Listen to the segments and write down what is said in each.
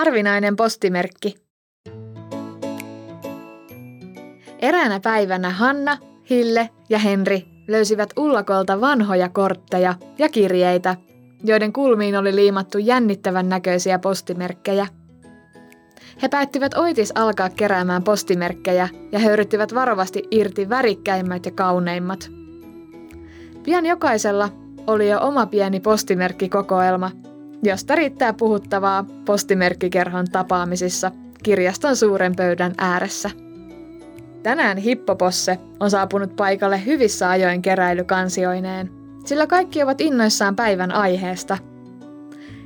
Harvinainen postimerkki. Eräänä päivänä Hanna, Hille ja Henri löysivät ullakolta vanhoja kortteja ja kirjeitä, joiden kulmiin oli liimattu jännittävän näköisiä postimerkkejä. He päättivät oitis alkaa keräämään postimerkkejä ja höyryttivät varovasti irti värikkäimmät ja kauneimmat. Pian jokaisella oli jo oma pieni postimerkkikokoelma, josta riittää puhuttavaa postimerkkikerhon tapaamisissa kirjaston suuren pöydän ääressä. Tänään Hippoposse on saapunut paikalle hyvissä ajoin keräilykansioineen, sillä kaikki ovat innoissaan päivän aiheesta.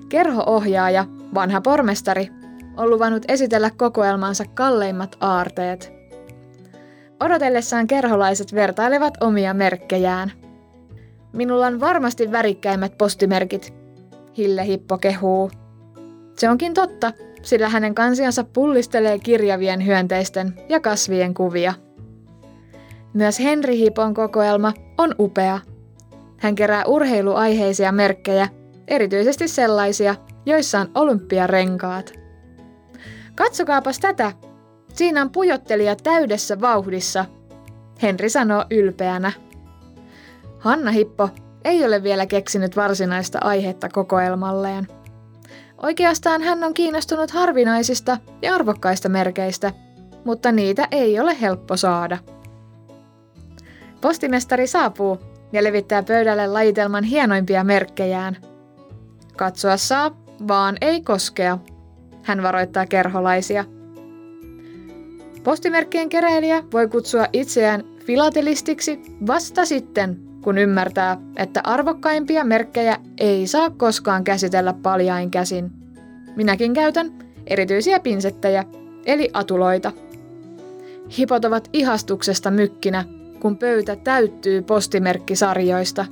Kerhoohjaaja, vanha pormestari, on luvannut esitellä kokoelmansa kalleimmat aarteet. Odotellessaan kerholaiset vertailevat omia merkkejään. Minulla on varmasti värikkäimmät postimerkit, Hille Hippo kehuu. Se onkin totta, sillä hänen kansiansa pullistelee kirjavien hyönteisten ja kasvien kuvia. Myös Henri Hipon kokoelma on upea. Hän kerää urheiluaiheisia merkkejä, erityisesti sellaisia, joissa on olympiarenkaat. Katsokaapas tätä! Siinä on pujottelija täydessä vauhdissa, Henri sanoo ylpeänä. Hanna Hippo ei ole vielä keksinyt varsinaista aihetta kokoelmalleen. Oikeastaan hän on kiinnostunut harvinaisista ja arvokkaista merkeistä, mutta niitä ei ole helppo saada. Postimestari saapuu ja levittää pöydälle lajitelman hienoimpia merkkejään. Katsoa saa, vaan ei koskea, hän varoittaa kerholaisia. Postimerkkien keräilijä voi kutsua itseään filatelistiksi vasta sitten, kun ymmärtää, että arvokkaimpia merkkejä ei saa koskaan käsitellä paljain käsin. Minäkin käytän erityisiä pinsettejä, eli atuloita. Hipot ovat ihastuksesta mykkinä, kun pöytä täyttyy postimerkkisarjoista.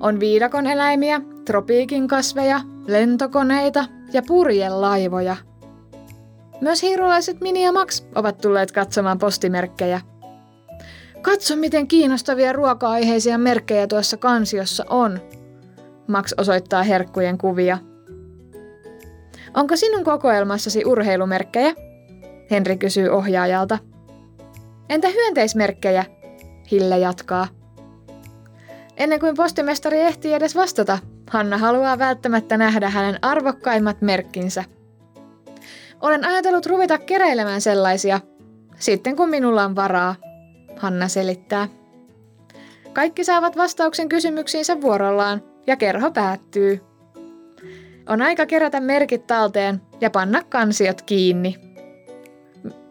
On viidakon eläimiä, tropiikin kasveja, lentokoneita ja purjelaivoja. Myös hiirulaiset Mini ja Max ovat tulleet katsomaan postimerkkejä – Katso, miten kiinnostavia ruoka-aiheisia merkkejä tuossa kansiossa on. Max osoittaa herkkujen kuvia. Onko sinun kokoelmassasi urheilumerkkejä? Henri kysyy ohjaajalta. Entä hyönteismerkkejä? Hille jatkaa. Ennen kuin postimestari ehtii edes vastata, Hanna haluaa välttämättä nähdä hänen arvokkaimmat merkkinsä. Olen ajatellut ruveta keräilemään sellaisia, sitten kun minulla on varaa, Hanna selittää. Kaikki saavat vastauksen kysymyksiinsä vuorollaan ja kerho päättyy. On aika kerätä merkit talteen ja panna kansiot kiinni.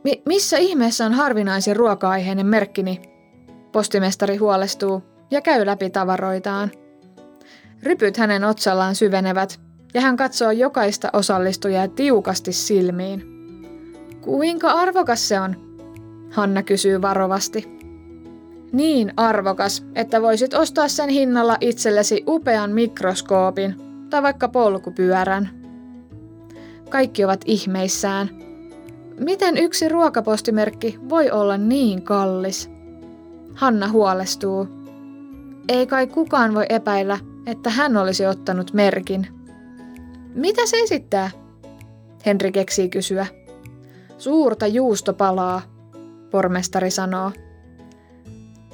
Mi- missä ihmeessä on harvinaisin ruoka-aiheinen merkkini? Postimestari huolestuu ja käy läpi tavaroitaan. Rypyt hänen otsallaan syvenevät ja hän katsoo jokaista osallistujaa tiukasti silmiin. Kuinka arvokas se on? Hanna kysyy varovasti. Niin arvokas, että voisit ostaa sen hinnalla itsellesi upean mikroskoopin tai vaikka polkupyörän. Kaikki ovat ihmeissään. Miten yksi ruokapostimerkki voi olla niin kallis? Hanna huolestuu. Ei kai kukaan voi epäillä, että hän olisi ottanut merkin. Mitä se esittää? Henri keksii kysyä. Suurta juustopalaa, pormestari sanoo.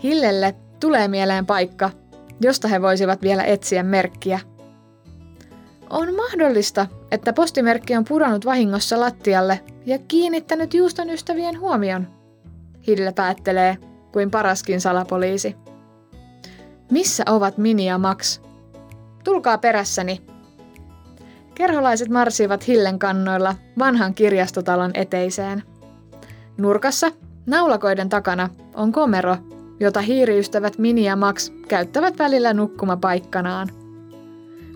Hillelle tulee mieleen paikka, josta he voisivat vielä etsiä merkkiä. On mahdollista, että postimerkki on pudonnut vahingossa lattialle ja kiinnittänyt juuston ystävien huomion. Hille päättelee, kuin paraskin salapoliisi. Missä ovat Mini ja Max? Tulkaa perässäni. Kerholaiset marssivat Hillen kannoilla vanhan kirjastotalon eteiseen. Nurkassa, naulakoiden takana, on komero, jota hiiriystävät Mini ja Max käyttävät välillä nukkumapaikkanaan.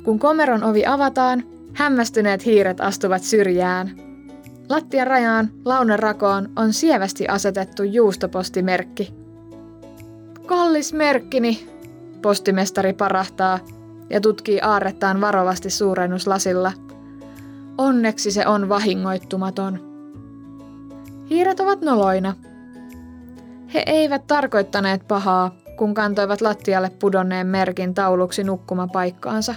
Kun komeron ovi avataan, hämmästyneet hiiret astuvat syrjään. Lattian rajaan, launan rakoon, on sievästi asetettu juustopostimerkki. Kallis merkkini, postimestari parahtaa ja tutkii aarrettaan varovasti suurennuslasilla. Onneksi se on vahingoittumaton. Hiiret ovat noloina – he eivät tarkoittaneet pahaa, kun kantoivat lattialle pudonneen merkin tauluksi nukkumapaikkaansa.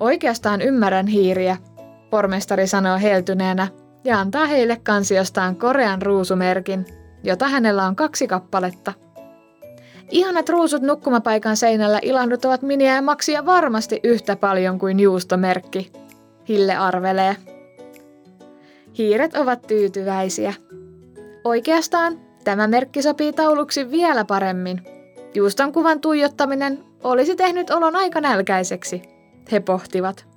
Oikeastaan ymmärrän hiiriä. pormestari sanoo heltyneenä ja antaa heille kansiostaan Korean ruusumerkin, jota hänellä on kaksi kappaletta. Ihanat ruusut nukkumapaikan seinällä ilahduttavat Miniä ja Maksia varmasti yhtä paljon kuin juustomerkki, Hille arvelee. Hiiret ovat tyytyväisiä. Oikeastaan tämä merkki sopii tauluksi vielä paremmin. Juuston kuvan tuijottaminen olisi tehnyt olon aika nälkäiseksi, he pohtivat.